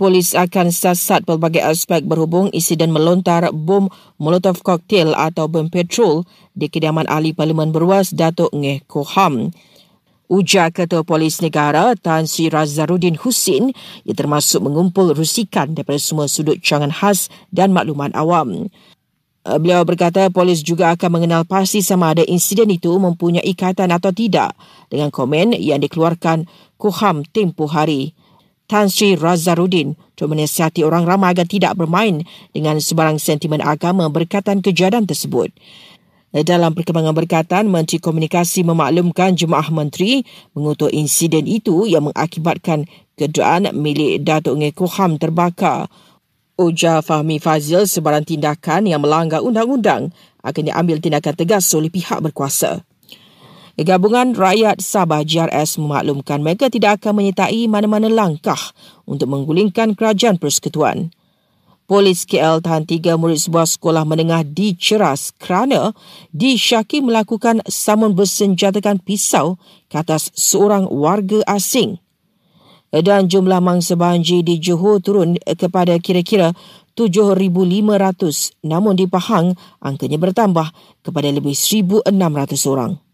Polis akan sasat pelbagai aspek berhubung insiden melontar bom molotov cocktail atau bom petrol di kediaman ahli parlimen berwas Datuk Ngeh Koham. Ujar Ketua Polis Negara Tan Sri Razarudin Husin ia termasuk mengumpul rusikan daripada semua sudut cangan khas dan maklumat awam. Beliau berkata polis juga akan mengenal pasti sama ada insiden itu mempunyai ikatan atau tidak dengan komen yang dikeluarkan Koham tempoh hari. Tan Sri Razarudin untuk menasihati orang ramai agar tidak bermain dengan sebarang sentimen agama berkaitan kejadian tersebut. Dalam perkembangan berkaitan, Menteri Komunikasi memaklumkan jemaah menteri mengutuk insiden itu yang mengakibatkan keduaan milik Datuk Ngeh Kuham terbakar. Ujar Fahmi Fazil sebarang tindakan yang melanggar undang-undang akan diambil tindakan tegas oleh pihak berkuasa. Gabungan Rakyat Sabah GRS memaklumkan mereka tidak akan menyertai mana-mana langkah untuk menggulingkan kerajaan persekutuan. Polis KL tahan tiga murid sebuah sekolah menengah di Ceras kerana disyaki melakukan samun bersenjatakan pisau ke atas seorang warga asing. Dan jumlah mangsa banjir di Johor turun kepada kira-kira 7,500 namun di Pahang angkanya bertambah kepada lebih 1,600 orang.